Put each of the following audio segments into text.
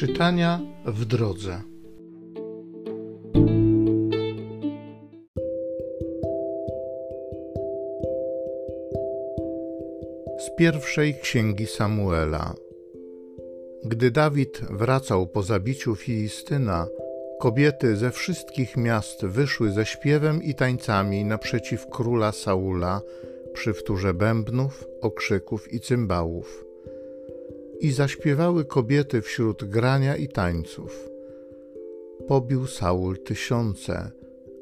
Czytania w drodze. Z pierwszej księgi Samuela. Gdy Dawid wracał po zabiciu Filistyna, kobiety ze wszystkich miast wyszły ze śpiewem i tańcami naprzeciw króla Saula przy wtórze bębnów, okrzyków i cymbałów i zaśpiewały kobiety wśród grania i tańców. Pobił Saul tysiące,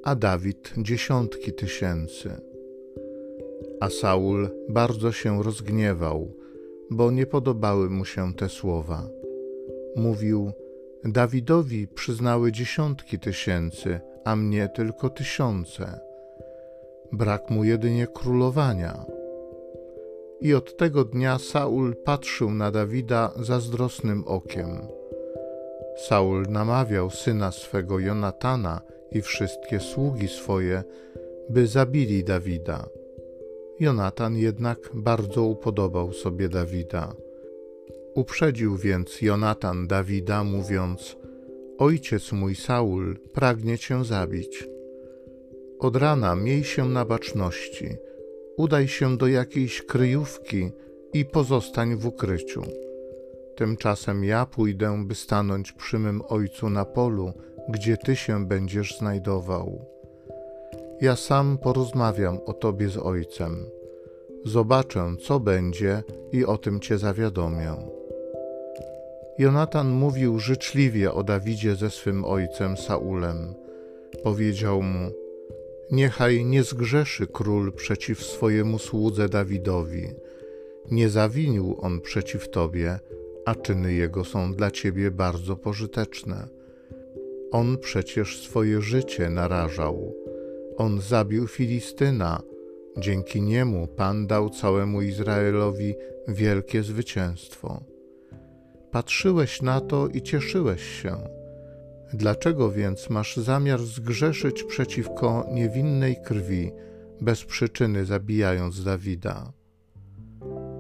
a Dawid dziesiątki tysięcy. A Saul bardzo się rozgniewał, bo nie podobały mu się te słowa. Mówił: Dawidowi przyznały dziesiątki tysięcy, a mnie tylko tysiące. Brak mu jedynie królowania i od tego dnia Saul patrzył na Dawida zazdrosnym okiem. Saul namawiał syna swego Jonatana i wszystkie sługi swoje, by zabili Dawida. Jonatan jednak bardzo upodobał sobie Dawida. Uprzedził więc Jonatan Dawida, mówiąc: Ojciec mój Saul pragnie cię zabić. Od rana miej się na baczności udaj się do jakiejś kryjówki i pozostań w ukryciu. Tymczasem ja pójdę, by stanąć przy mym ojcu na polu, gdzie ty się będziesz znajdował. Ja sam porozmawiam o tobie z ojcem. Zobaczę, co będzie i o tym cię zawiadomię. Jonatan mówił życzliwie o Dawidzie ze swym ojcem Saulem. Powiedział mu: Niechaj nie zgrzeszy król przeciw swojemu słudze Dawidowi. Nie zawinił on przeciw tobie, a czyny jego są dla ciebie bardzo pożyteczne. On przecież swoje życie narażał. On zabił Filistyna. Dzięki niemu Pan dał całemu Izraelowi wielkie zwycięstwo. Patrzyłeś na to i cieszyłeś się Dlaczego więc masz zamiar zgrzeszyć przeciwko niewinnej krwi, bez przyczyny zabijając Dawida?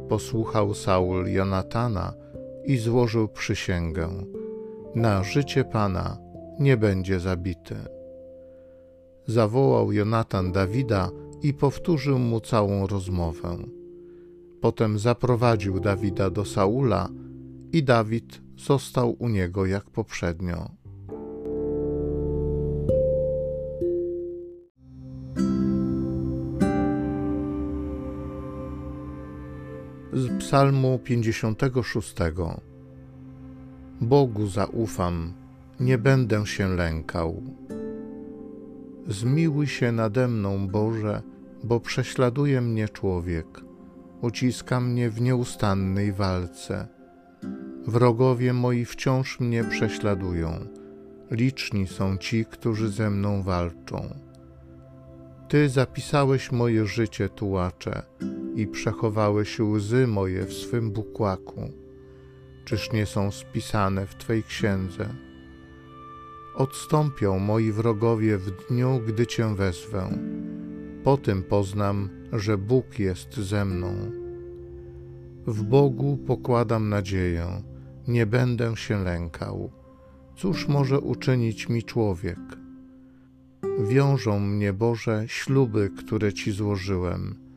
Posłuchał Saul Jonatana i złożył przysięgę: Na życie Pana nie będzie zabity. Zawołał Jonatan Dawida i powtórzył mu całą rozmowę. Potem zaprowadził Dawida do Saula i Dawid został u niego jak poprzednio. Z Psalmu 56. Bogu zaufam, nie będę się lękał. Zmiłuj się nade mną, Boże, bo prześladuje mnie człowiek, uciska mnie w nieustannej walce. Wrogowie moi wciąż mnie prześladują, liczni są ci, którzy ze mną walczą. Ty zapisałeś moje życie, tułacze, i przechowałeś łzy moje w swym bukłaku. Czyż nie są spisane w Twej księdze? Odstąpią moi wrogowie w dniu, gdy Cię wezwę. Po tym poznam, że Bóg jest ze mną. W Bogu pokładam nadzieję, nie będę się lękał. Cóż może uczynić mi człowiek? Wiążą mnie, Boże, śluby, które Ci złożyłem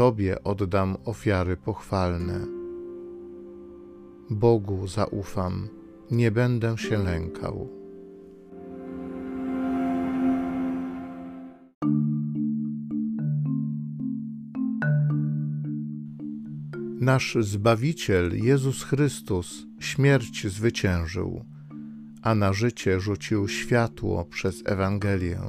Tobie oddam ofiary pochwalne. Bogu zaufam, nie będę się lękał. Nasz Zbawiciel Jezus Chrystus śmierć zwyciężył, a na życie rzucił światło przez Ewangelię.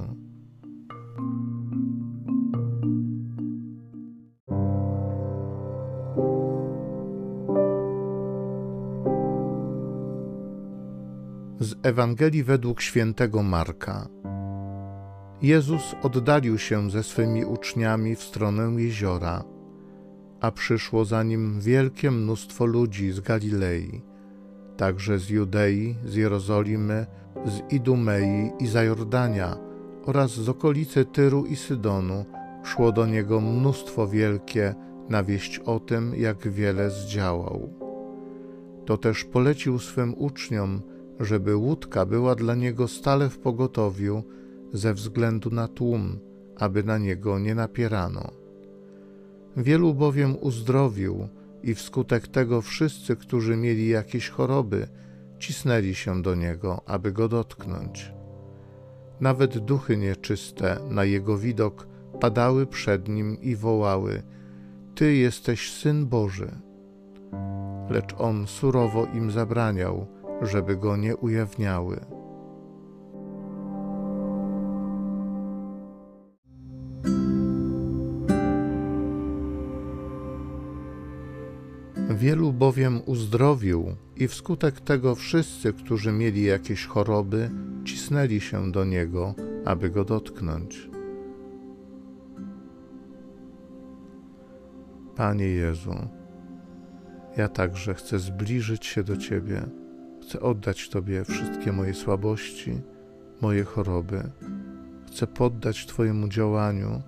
Z Ewangelii według świętego Marka. Jezus oddalił się ze swymi uczniami w stronę jeziora, a przyszło za nim wielkie mnóstwo ludzi z Galilei, także z Judei, z Jerozolimy, z Idumei i Zajordania oraz z okolicy Tyru i Sydonu szło do niego mnóstwo wielkie na wieść o tym, jak wiele zdziałał To też polecił swym uczniom, żeby łódka była dla niego stale w pogotowiu ze względu na tłum, aby na niego nie napierano. Wielu bowiem uzdrowił i wskutek tego wszyscy, którzy mieli jakieś choroby, cisnęli się do niego, aby go dotknąć. Nawet duchy nieczyste na jego widok padały przed nim i wołały: Ty jesteś syn Boży. Lecz on surowo im zabraniał, żeby go nie ujawniały. Wielu bowiem uzdrowił, i wskutek tego wszyscy, którzy mieli jakieś choroby, cisnęli się do niego, aby go dotknąć. Panie Jezu, ja także chcę zbliżyć się do Ciebie, chcę oddać Tobie wszystkie moje słabości, moje choroby, chcę poddać Twojemu działaniu,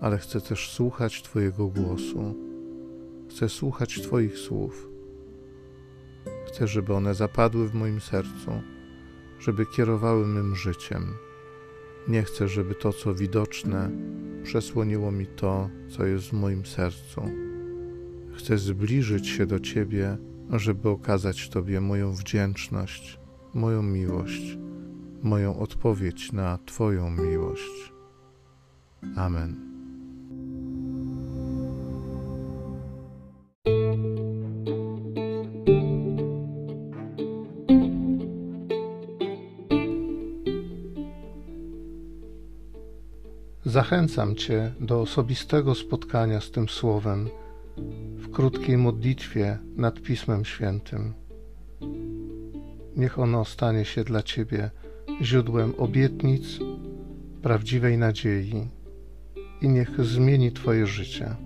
ale chcę też słuchać Twojego głosu Chcę słuchać Twoich słów. Chcę, żeby one zapadły w moim sercu, żeby kierowały mym życiem. Nie chcę, żeby to, co widoczne, przesłoniło mi to, co jest w moim sercu. Chcę zbliżyć się do Ciebie, żeby okazać Tobie moją wdzięczność, moją miłość, moją odpowiedź na Twoją miłość. Amen. Zachęcam Cię do osobistego spotkania z tym Słowem krótkiej modlitwie nad Pismem Świętym. Niech ono stanie się dla Ciebie źródłem obietnic, prawdziwej nadziei i niech zmieni Twoje życie.